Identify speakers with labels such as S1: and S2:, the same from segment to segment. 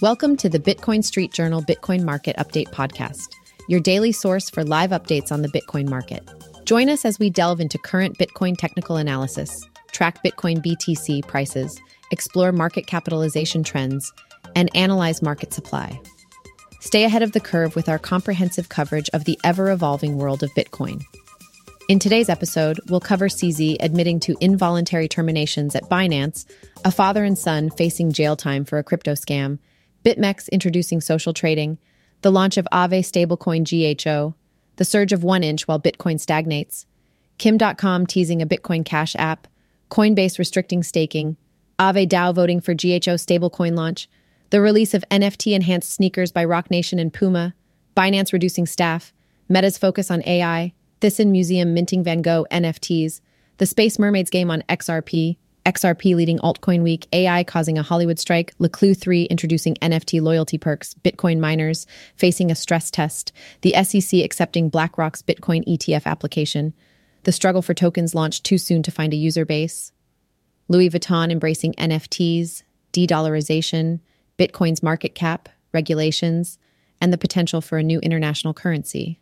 S1: Welcome to the Bitcoin Street Journal Bitcoin Market Update Podcast, your daily source for live updates on the Bitcoin market. Join us as we delve into current Bitcoin technical analysis, track Bitcoin BTC prices, explore market capitalization trends, and analyze market supply. Stay ahead of the curve with our comprehensive coverage of the ever evolving world of Bitcoin. In today's episode, we'll cover CZ admitting to involuntary terminations at Binance, a father and son facing jail time for a crypto scam, BitMEX introducing social trading, the launch of Aave stablecoin GHO, the surge of 1inch while Bitcoin stagnates, Kim Dotcom teasing a Bitcoin Cash app, Coinbase restricting staking, Aave DAO voting for GHO stablecoin launch, the release of NFT enhanced sneakers by Roc Nation and Puma, Binance reducing staff, Meta's focus on AI, Thyssen Museum minting Van Gogh NFTs, the Space Mermaids game on XRP, XRP leading altcoin week, AI causing a Hollywood strike, Le Clu3 introducing NFT loyalty perks, Bitcoin miners facing a stress test, the SEC accepting BlackRock's Bitcoin ETF application, the struggle for tokens launched too soon to find a user base, Louis Vuitton embracing NFTs, de dollarization, Bitcoin's market cap, regulations, and the potential for a new international currency.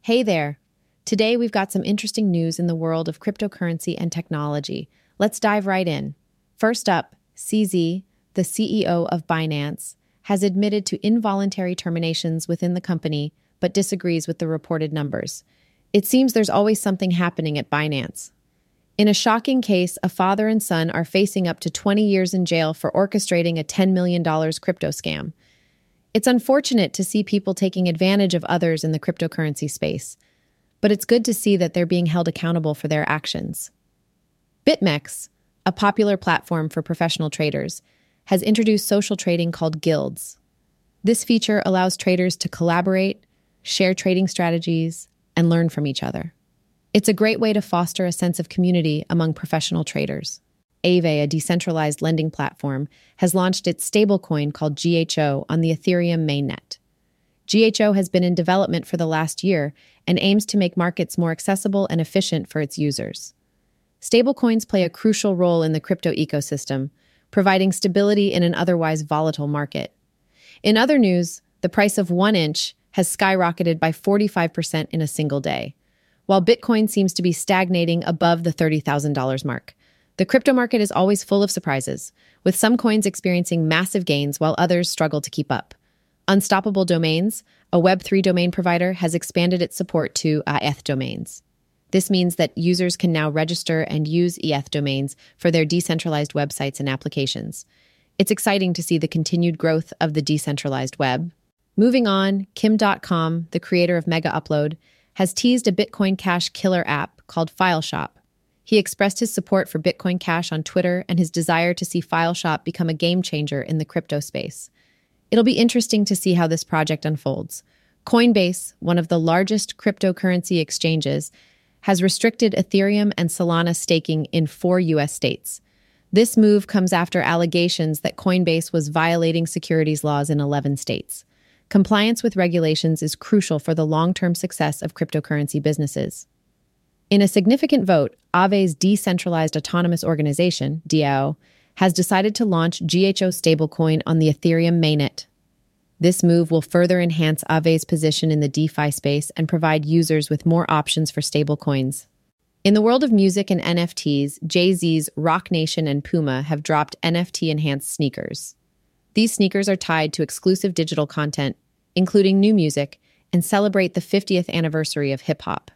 S1: Hey there! Today we've got some interesting news in the world of cryptocurrency and technology. Let's dive right in. First up, CZ, the CEO of Binance, has admitted to involuntary terminations within the company but disagrees with the reported numbers. It seems there's always something happening at Binance. In a shocking case, a father and son are facing up to 20 years in jail for orchestrating a $10 million crypto scam. It's unfortunate to see people taking advantage of others in the cryptocurrency space, but it's good to see that they're being held accountable for their actions. BitMEX, a popular platform for professional traders, has introduced social trading called guilds. This feature allows traders to collaborate, share trading strategies, and learn from each other. It's a great way to foster a sense of community among professional traders. Aave, a decentralized lending platform, has launched its stablecoin called GHO on the Ethereum mainnet. GHO has been in development for the last year and aims to make markets more accessible and efficient for its users. Stablecoins play a crucial role in the crypto ecosystem, providing stability in an otherwise volatile market. In other news, the price of 1inch has skyrocketed by 45% in a single day, while Bitcoin seems to be stagnating above the $30,000 mark. The crypto market is always full of surprises, with some coins experiencing massive gains while others struggle to keep up. Unstoppable Domains, a Web3 domain provider, has expanded its support to ETH domains. This means that users can now register and use ETH domains for their decentralized websites and applications. It's exciting to see the continued growth of the decentralized web. Moving on, Kim Dotcom, the creator of Megaupload, has teased a Bitcoin Cash killer app called FileShop. He expressed his support for Bitcoin Cash on Twitter and his desire to see FileShop become a game changer in the crypto space. It'll be interesting to see how this project unfolds. Coinbase, one of the largest cryptocurrency exchanges, has restricted Ethereum and Solana staking in four U.S. states. This move comes after allegations that Coinbase was violating securities laws in 11 states. Compliance with regulations is crucial for the long term success of cryptocurrency businesses. In a significant vote, Aave's decentralized autonomous organization, DAO, has decided to launch GHO stablecoin on the Ethereum mainnet. This move will further enhance Aave's position in the DeFi space and provide users with more options for stablecoins. In the world of music and NFTs, Jay Z's Roc Nation and Puma have dropped NFT enhanced sneakers. These sneakers are tied to exclusive digital content, including new music, and celebrate the 50th anniversary of hip hop.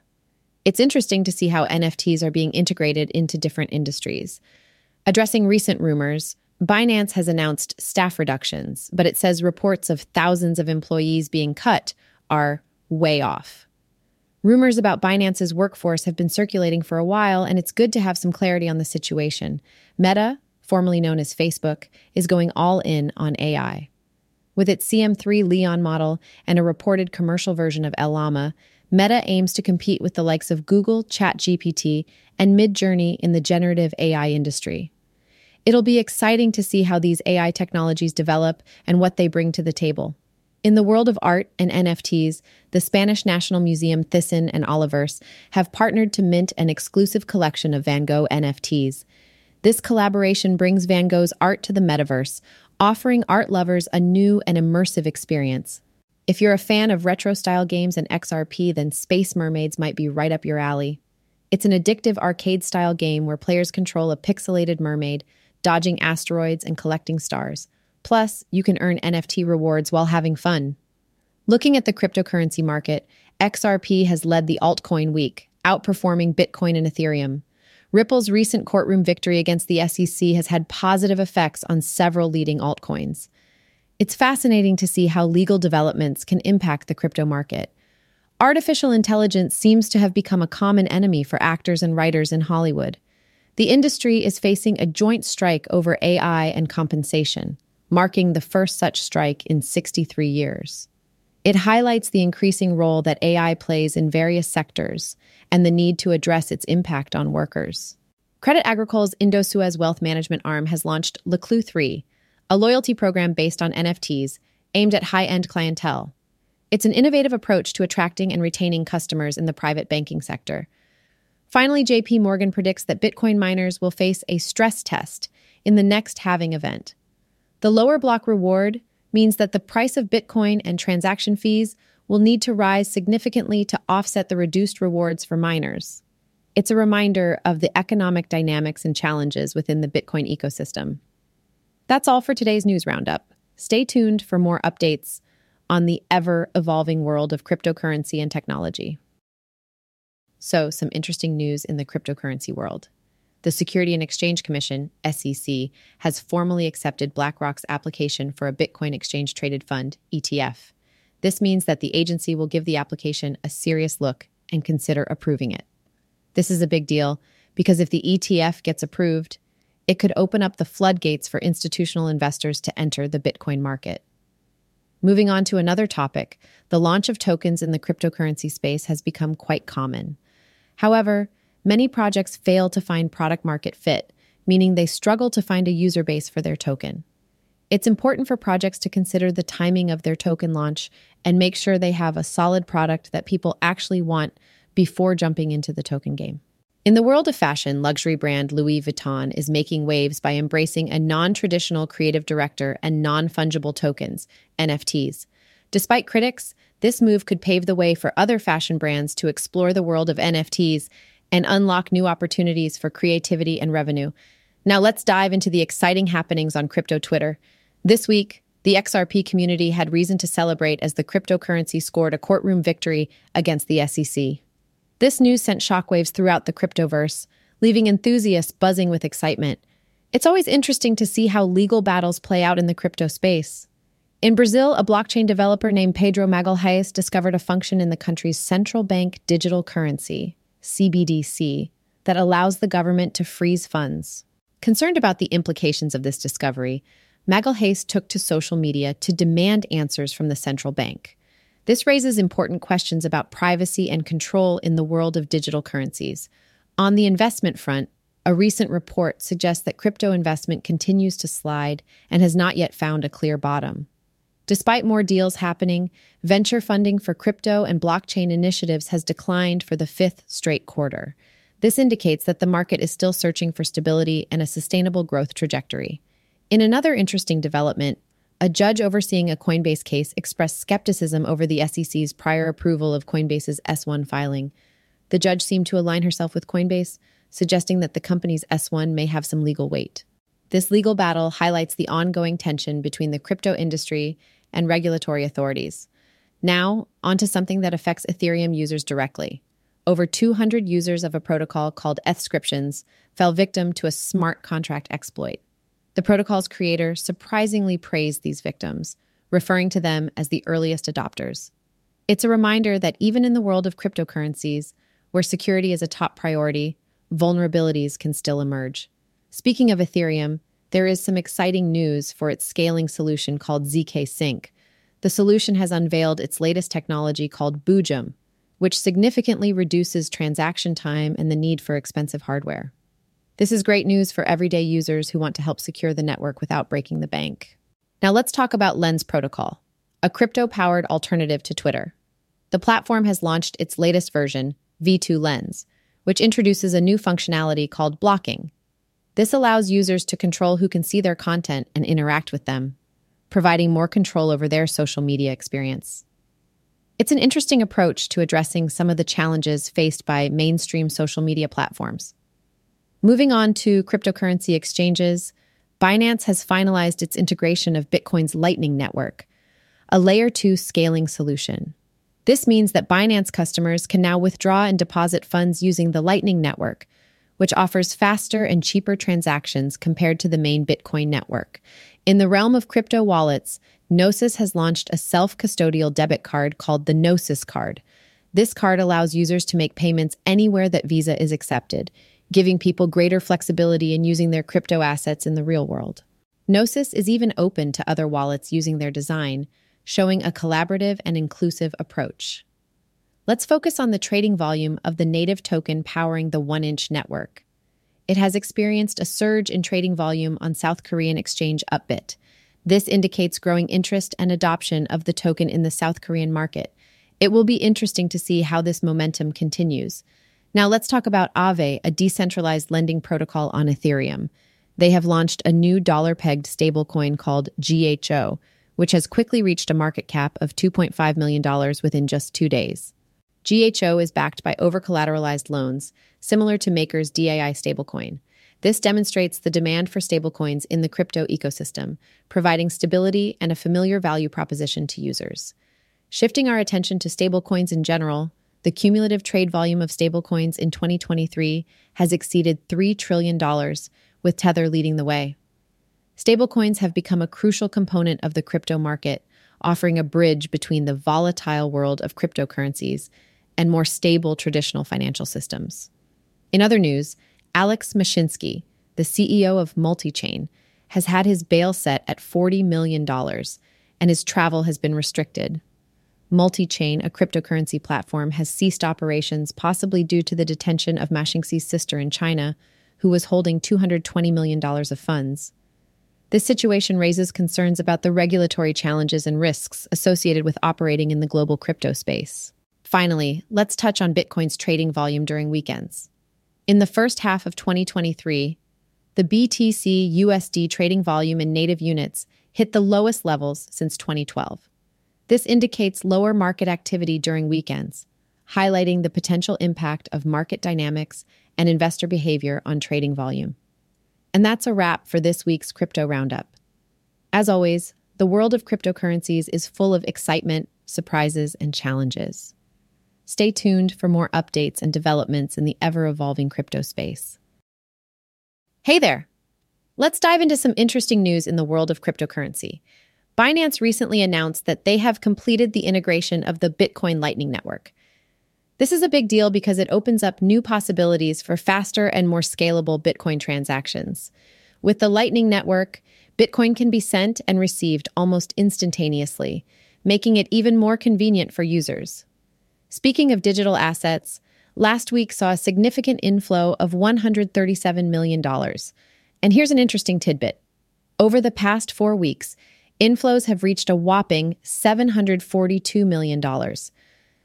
S1: It's interesting to see how NFTs are being integrated into different industries. Addressing recent rumors, Binance has announced staff reductions, but it says reports of thousands of employees being cut are way off. Rumors about Binance's workforce have been circulating for a while, and it's good to have some clarity on the situation. Meta, formerly known as Facebook, is going all in on AI. With its CM3leon model and a reported commercial version of Llama, Meta aims to compete with the likes of Google, ChatGPT, and Midjourney in the generative AI industry. It'll be exciting to see how these AI technologies develop and what they bring to the table. In the world of art and NFTs, the Spanish National Museum Thyssen and Oliverse have partnered to mint an exclusive collection of Van Gogh NFTs. This collaboration brings Van Gogh's art to the metaverse, offering art lovers a new and immersive experience. If you're a fan of retro style games and XRP, then Space Mermaids might be right up your alley. It's an addictive arcade style game where players control a pixelated mermaid, dodging asteroids and collecting stars. Plus, you can earn NFT rewards while having fun. Looking at the cryptocurrency market, XRP has led the altcoin week, outperforming Bitcoin and Ethereum. Ripple's recent courtroom victory against the SEC has had positive effects on several leading altcoins. It's fascinating to see how legal developments can impact the crypto market. Artificial intelligence seems to have become a common enemy for actors and writers in Hollywood. The industry is facing a joint strike over AI and compensation, marking the first such strike in 63 years. It highlights the increasing role that AI plays in various sectors and the need to address its impact on workers. Credit Agricole's Indosuez wealth management arm has launched Le Clu3, a loyalty program based on NFTs aimed at high-end clientele. It's an innovative approach to attracting and retaining customers in the private banking sector. Finally, JP Morgan predicts that Bitcoin miners will face a stress test in the next halving event. The lower block reward means that the price of Bitcoin and transaction fees will need to rise significantly to offset the reduced rewards for miners. It's a reminder of the economic dynamics and challenges within the Bitcoin ecosystem. That's all for today's news roundup. Stay tuned for more updates on the ever evolving world of cryptocurrency and technology. So, some interesting news in the cryptocurrency world. The Security and Exchange Commission, SEC, has formally accepted BlackRock's application for a Bitcoin exchange traded fund, ETF. This means that the agency will give the application a serious look and consider approving it. This is a big deal because if the ETF gets approved, it could open up the floodgates for institutional investors to enter the Bitcoin market. Moving on to another topic, the launch of tokens in the cryptocurrency space has become quite common. However, many projects fail to find product market fit, meaning they struggle to find a user base for their token. It's important for projects to consider the timing of their token launch and make sure they have a solid product that people actually want before jumping into the token game. In the world of fashion, luxury brand Louis Vuitton is making waves by embracing a non traditional creative director and non fungible tokens, NFTs. Despite critics, this move could pave the way for other fashion brands to explore the world of NFTs and unlock new opportunities for creativity and revenue. Now, let's dive into the exciting happenings on crypto Twitter. This week, the XRP community had reason to celebrate as the cryptocurrency scored a courtroom victory against the SEC. This news sent shockwaves throughout the cryptoverse, leaving enthusiasts buzzing with excitement. It's always interesting to see how legal battles play out in the crypto space. In Brazil, a blockchain developer named Pedro Magalhães discovered a function in the country's central bank digital currency, CBDC, that allows the government to freeze funds. Concerned about the implications of this discovery, Magalhães took to social media to demand answers from the central bank. This raises important questions about privacy and control in the world of digital currencies. On the investment front, a recent report suggests that crypto investment continues to slide and has not yet found a clear bottom. Despite more deals happening, venture funding for crypto and blockchain initiatives has declined for the fifth straight quarter. This indicates that the market is still searching for stability and a sustainable growth trajectory. In another interesting development, a judge overseeing a Coinbase case expressed skepticism over the SEC's prior approval of Coinbase's S1 filing. The judge seemed to align herself with Coinbase, suggesting that the company's S1 may have some legal weight. This legal battle highlights the ongoing tension between the crypto industry and regulatory authorities. Now, onto something that affects Ethereum users directly. Over 200 users of a protocol called Ethscriptions fell victim to a smart contract exploit. The protocol's creator surprisingly praised these victims, referring to them as the earliest adopters. It's a reminder that even in the world of cryptocurrencies, where security is a top priority, vulnerabilities can still emerge. Speaking of Ethereum, there is some exciting news for its scaling solution called zkSync. The solution has unveiled its latest technology called Boojum, which significantly reduces transaction time and the need for expensive hardware. This is great news for everyday users who want to help secure the network without breaking the bank. Now let's talk about Lens Protocol, a crypto powered alternative to Twitter. The platform has launched its latest version, V2 Lens, which introduces a new functionality called blocking. This allows users to control who can see their content and interact with them, providing more control over their social media experience. It's an interesting approach to addressing some of the challenges faced by mainstream social media platforms. Moving on to cryptocurrency exchanges, Binance has finalized its integration of Bitcoin's Lightning Network, a layer 2 scaling solution. This means that Binance customers can now withdraw and deposit funds using the Lightning Network, which offers faster and cheaper transactions compared to the main Bitcoin network. In the realm of crypto wallets, Gnosis has launched a self custodial debit card called the Gnosis Card. This card allows users to make payments anywhere that Visa is accepted, giving people greater flexibility in using their crypto assets in the real world. Gnosis is even open to other wallets using their design, showing a collaborative and inclusive approach. Let's focus on the trading volume of the native token powering the 1inch network. It has experienced a surge in trading volume on South Korean exchange Upbit. This indicates growing interest and adoption of the token in the South Korean market. It will be interesting to see how this momentum continues. Now, let's talk about Aave, a decentralized lending protocol on Ethereum. They have launched a new dollar pegged stablecoin called GHO, which has quickly reached a market cap of $2.5 million within just two days. GHO is backed by over collateralized loans, similar to Maker's DAI stablecoin. This demonstrates the demand for stablecoins in the crypto ecosystem, providing stability and a familiar value proposition to users. Shifting our attention to stablecoins in general, the cumulative trade volume of stablecoins in 2023 has exceeded $3 trillion, with Tether leading the way. Stablecoins have become a crucial component of the crypto market, offering a bridge between the volatile world of cryptocurrencies and more stable traditional financial systems. In other news, Alex Mashinsky, the CEO of Multichain, has had his bail set at $40 million, and his travel has been restricted. Multichain, a cryptocurrency platform, has ceased operations, possibly due to the detention of Mashinsky's sister in China, who was holding $220 million of funds. This situation raises concerns about the regulatory challenges and risks associated with operating in the global crypto space. Finally, let's touch on Bitcoin's trading volume during weekends. In the first half of 2023, the BTC USD trading volume in native units hit the lowest levels since 2012. This indicates lower market activity during weekends, highlighting the potential impact of market dynamics and investor behavior on trading volume. And that's a wrap for this week's Crypto Roundup. As always, the world of cryptocurrencies is full of excitement, surprises, and challenges. Stay tuned for more updates and developments in the ever evolving crypto space. Hey there! Let's dive into some interesting news in the world of cryptocurrency. Binance recently announced that they have completed the integration of the Bitcoin Lightning Network. This is a big deal because it opens up new possibilities for faster and more scalable Bitcoin transactions. With the Lightning Network, Bitcoin can be sent and received almost instantaneously, making it even more convenient for users. Speaking of digital assets, last week saw a significant inflow of $137 million. And here's an interesting tidbit. Over the past four weeks, inflows have reached a whopping $742 million.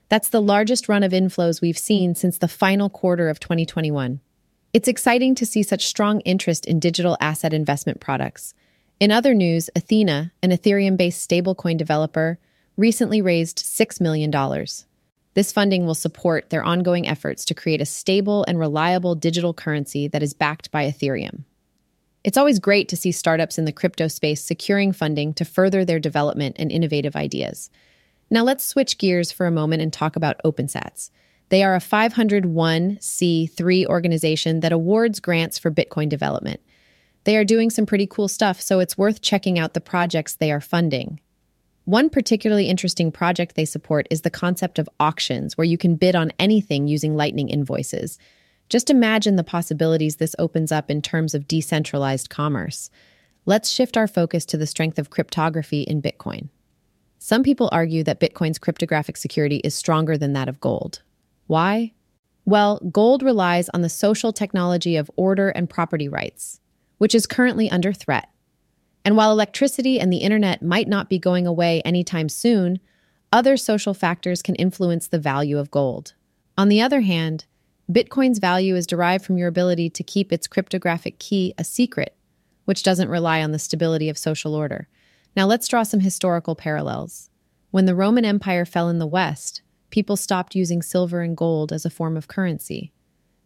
S1: That's the largest run of inflows we've seen since the final quarter of 2021. It's exciting to see such strong interest in digital asset investment products. In other news, Ethena, an Ethereum based stablecoin developer, recently raised $6 million. This funding will support their ongoing efforts to create a stable and reliable digital currency that is backed by Ethereum. It's always great to see startups in the crypto space securing funding to further their development and innovative ideas. Now let's switch gears for a moment and talk about OpenSats. They are a 501c3 organization that awards grants for Bitcoin development. They are doing some pretty cool stuff, so it's worth checking out the projects they are funding. One particularly interesting project they support is the concept of auctions, where you can bid on anything using Lightning invoices. Just imagine the possibilities this opens up in terms of decentralized commerce. Let's shift our focus to the strength of cryptography in Bitcoin. Some people argue that Bitcoin's cryptographic security is stronger than that of gold. Why? Well, gold relies on the social technology of order and property rights, which is currently under threat. And while electricity and the internet might not be going away anytime soon, other social factors can influence the value of gold. On the other hand, Bitcoin's value is derived from your ability to keep its cryptographic key a secret, which doesn't rely on the stability of social order. Now let's draw some historical parallels. When the Roman Empire fell in the West, people stopped using silver and gold as a form of currency.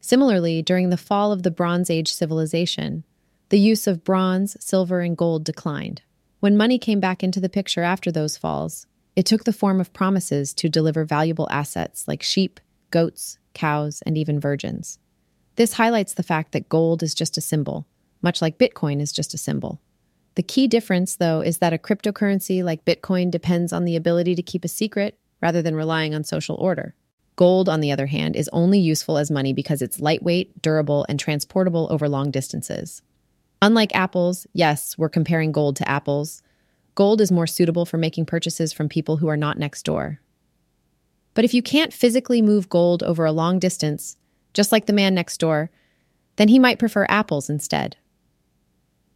S1: Similarly, during the fall of the Bronze Age civilization, the use of bronze, silver, and gold declined. When money came back into the picture after those falls, it took the form of promises to deliver valuable assets like sheep, goats, cows, and even virgins. This highlights the fact that gold is just a symbol, much like Bitcoin is just a symbol. The key difference, though, is that a cryptocurrency like Bitcoin depends on the ability to keep a secret rather than relying on social order. Gold, on the other hand, is only useful as money because it's lightweight, durable, and transportable over long distances. Unlike apples, yes, we're comparing gold to apples, gold is more suitable for making purchases from people who are not next door. But if you can't physically move gold over a long distance, just like the man next door, then he might prefer apples instead.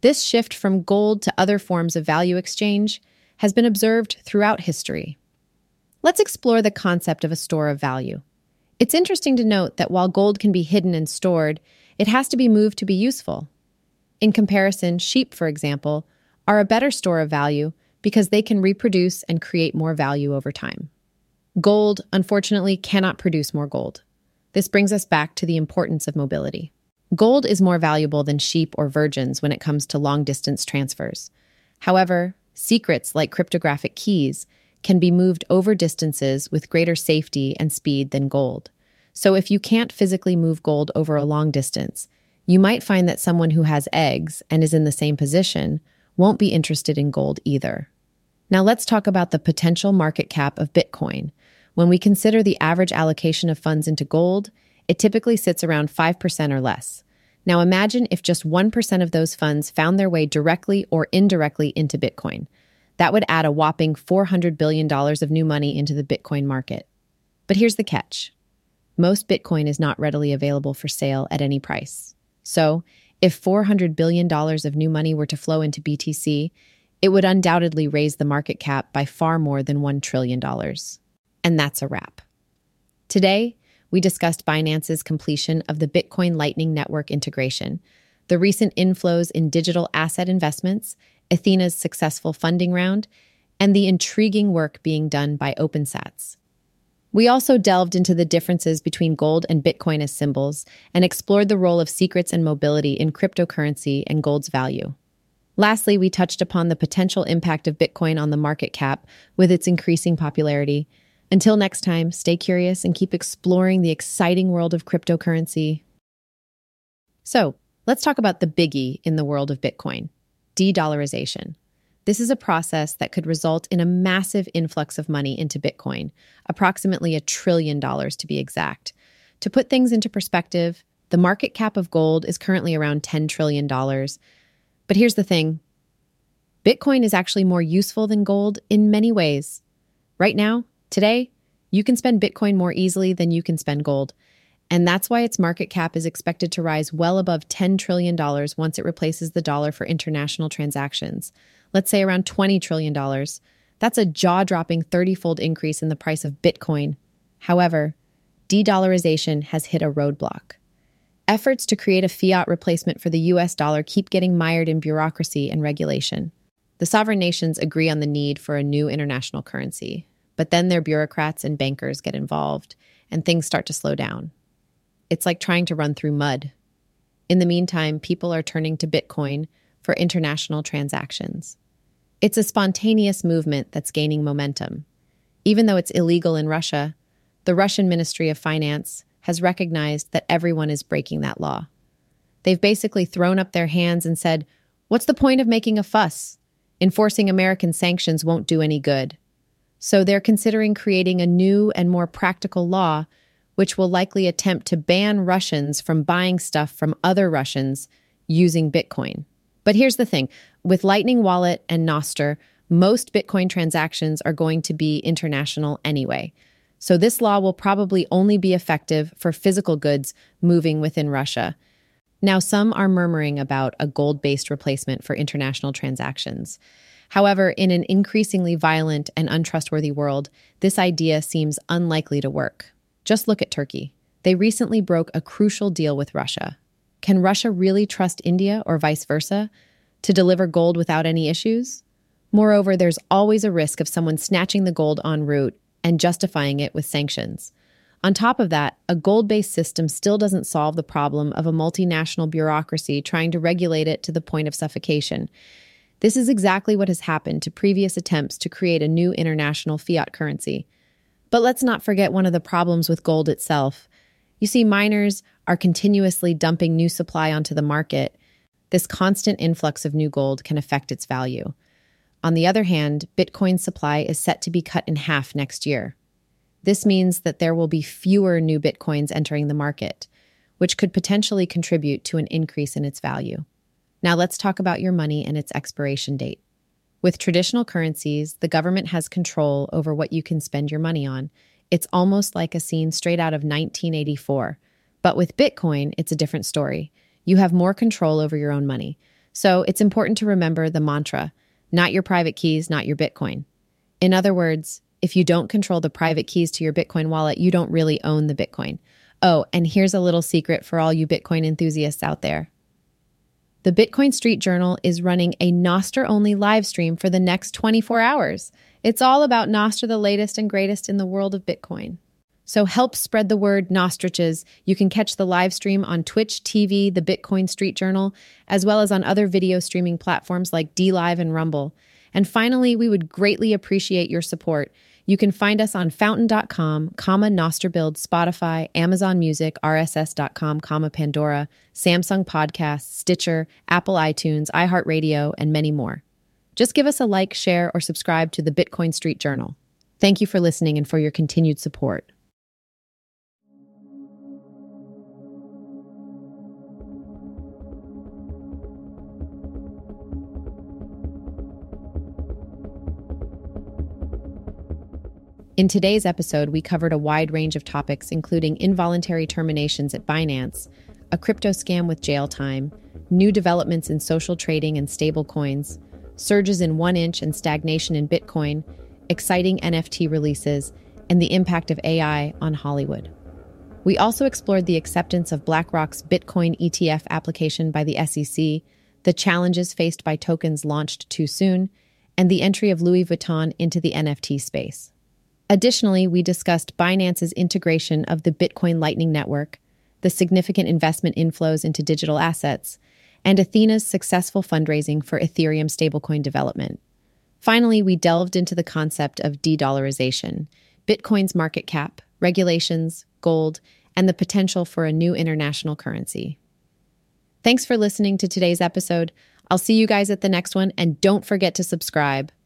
S1: This shift from gold to other forms of value exchange has been observed throughout history. Let's explore the concept of a store of value. It's interesting to note that while gold can be hidden and stored, it has to be moved to be useful. In comparison, sheep, for example, are a better store of value because they can reproduce and create more value over time. Gold, unfortunately, cannot produce more gold. This brings us back to the importance of mobility. Gold is more valuable than sheep or virgins when it comes to long distance transfers. However, secrets like cryptographic keys can be moved over distances with greater safety and speed than gold. So, if you can't physically move gold over a long distance, you might find that someone who has eggs and is in the same position won't be interested in gold either. Now, let's talk about the potential market cap of Bitcoin. When we consider the average allocation of funds into gold, it typically sits around 5% or less. Now imagine if just 1% of those funds found their way directly or indirectly into Bitcoin. That would add a whopping $400 billion of new money into the Bitcoin market. But here's the catch most Bitcoin is not readily available for sale at any price. So, if $400 billion of new money were to flow into BTC, it would undoubtedly raise the market cap by far more than $1 trillion. And that's a wrap. Today, we discussed Binance's completion of the Bitcoin Lightning Network integration, the recent inflows in digital asset investments, Ethena's successful funding round, and the intriguing work being done by OpenSats. We also delved into the differences between gold and Bitcoin as symbols and explored the role of secrets and mobility in cryptocurrency and gold's value. Lastly, we touched upon the potential impact of Bitcoin on the market cap with its increasing popularity until next time, stay curious and keep exploring the exciting world of cryptocurrency. So, let's talk about the biggie in the world of Bitcoin de dollarization. This is a process that could result in a massive influx of money into Bitcoin, approximately a trillion dollars to be exact. To put things into perspective, the market cap of gold is currently around $10 trillion. But here's the thing Bitcoin is actually more useful than gold in many ways. Right now, Today, you can spend Bitcoin more easily than you can spend gold. And that's why its market cap is expected to rise well above $10 trillion once it replaces the dollar for international transactions. Let's say around $20 trillion. That's a jaw dropping 30 fold increase in the price of Bitcoin. However, de dollarization has hit a roadblock. Efforts to create a fiat replacement for the US dollar keep getting mired in bureaucracy and regulation. The sovereign nations agree on the need for a new international currency, but then their bureaucrats and bankers get involved and things start to slow down. It's like trying to run through mud. In the meantime, people are turning to Bitcoin for international transactions. It's a spontaneous movement that's gaining momentum. Even though it's illegal in Russia, the Russian Ministry of Finance has recognized that everyone is breaking that law. They've basically thrown up their hands and said, What's the point of making a fuss? Enforcing American sanctions won't do any good. So they're considering creating a new and more practical law, which will likely attempt to ban Russians from buying stuff from other Russians using Bitcoin. But here's the thing with Lightning Wallet and Nostr, most Bitcoin transactions are going to be international anyway. So this law will probably only be effective for physical goods moving within Russia. Now, some are murmuring about a gold based replacement for international transactions. However, in an increasingly violent and untrustworthy world, this idea seems unlikely to work. Just look at Turkey. they recently broke a crucial deal with Russia. Can Russia really trust India or vice versa to deliver gold without any issues? Moreover, there's always a risk of someone snatching the gold en route and justifying it with sanctions. On top of that, a gold based system still doesn't solve the problem of a multinational bureaucracy trying to regulate it to the point of suffocation. This is exactly what has happened to previous attempts to create a new international fiat currency. But let's not forget one of the problems with gold itself. You see, miners are continuously dumping new supply onto the market. This constant influx of new gold can affect its value. On the other hand, Bitcoin supply is set to be cut in half next year. This means that there will be fewer new Bitcoins entering the market, which could potentially contribute to an increase in its value. Now let's talk about your money and its expiration date. With traditional currencies, the government has control over what you can spend your money on. It's almost like a scene straight out of 1984. But with Bitcoin, it's a different story. You have more control over your own money. So it's important to remember the mantra not your private keys, not your Bitcoin. In other words, if you don't control the private keys to your Bitcoin wallet, you don't really own the Bitcoin. Oh, and here's a little secret for all you Bitcoin enthusiasts out there. The Bitcoin Street Journal is running a Nostr only live stream for the next 24 hours. It's all about Nostr, the latest and greatest in the world of Bitcoin. So help spread the word, Nostriches. You can catch the live stream on Twitch TV, the Bitcoin Street Journal, as well as on other video streaming platforms like DLive and Rumble. And finally, we would greatly appreciate your support. You can find us on fountain.com, comma Nostrbuild, Spotify, Amazon Music, RSS.com, comma Pandora, Samsung Podcasts, Stitcher, Apple iTunes, iHeartRadio, and many more. Just give us a like, share, or subscribe to the Bitcoin Street Journal. Thank you for listening and for your continued support. In today's episode, we covered a wide range of topics, including involuntary terminations at Binance, a crypto scam with jail time, new developments in social trading and stablecoins, surges in 1inch and stagnation in Bitcoin, exciting NFT releases, and the impact of AI on Hollywood. We also explored the acceptance of BlackRock's Bitcoin ETF application by the SEC, the challenges faced by tokens launched too soon, and the entry of Louis Vuitton into the NFT space. Additionally, we discussed Binance's integration of the Bitcoin Lightning Network, the significant investment inflows into digital assets, and Ethena's successful fundraising for Ethereum stablecoin development. Finally, we delved into the concept of de dollarization, Bitcoin's market cap, regulations, gold, and the potential for a new international currency. Thanks for listening to today's episode. I'll see you guys at the next one, and don't forget to subscribe.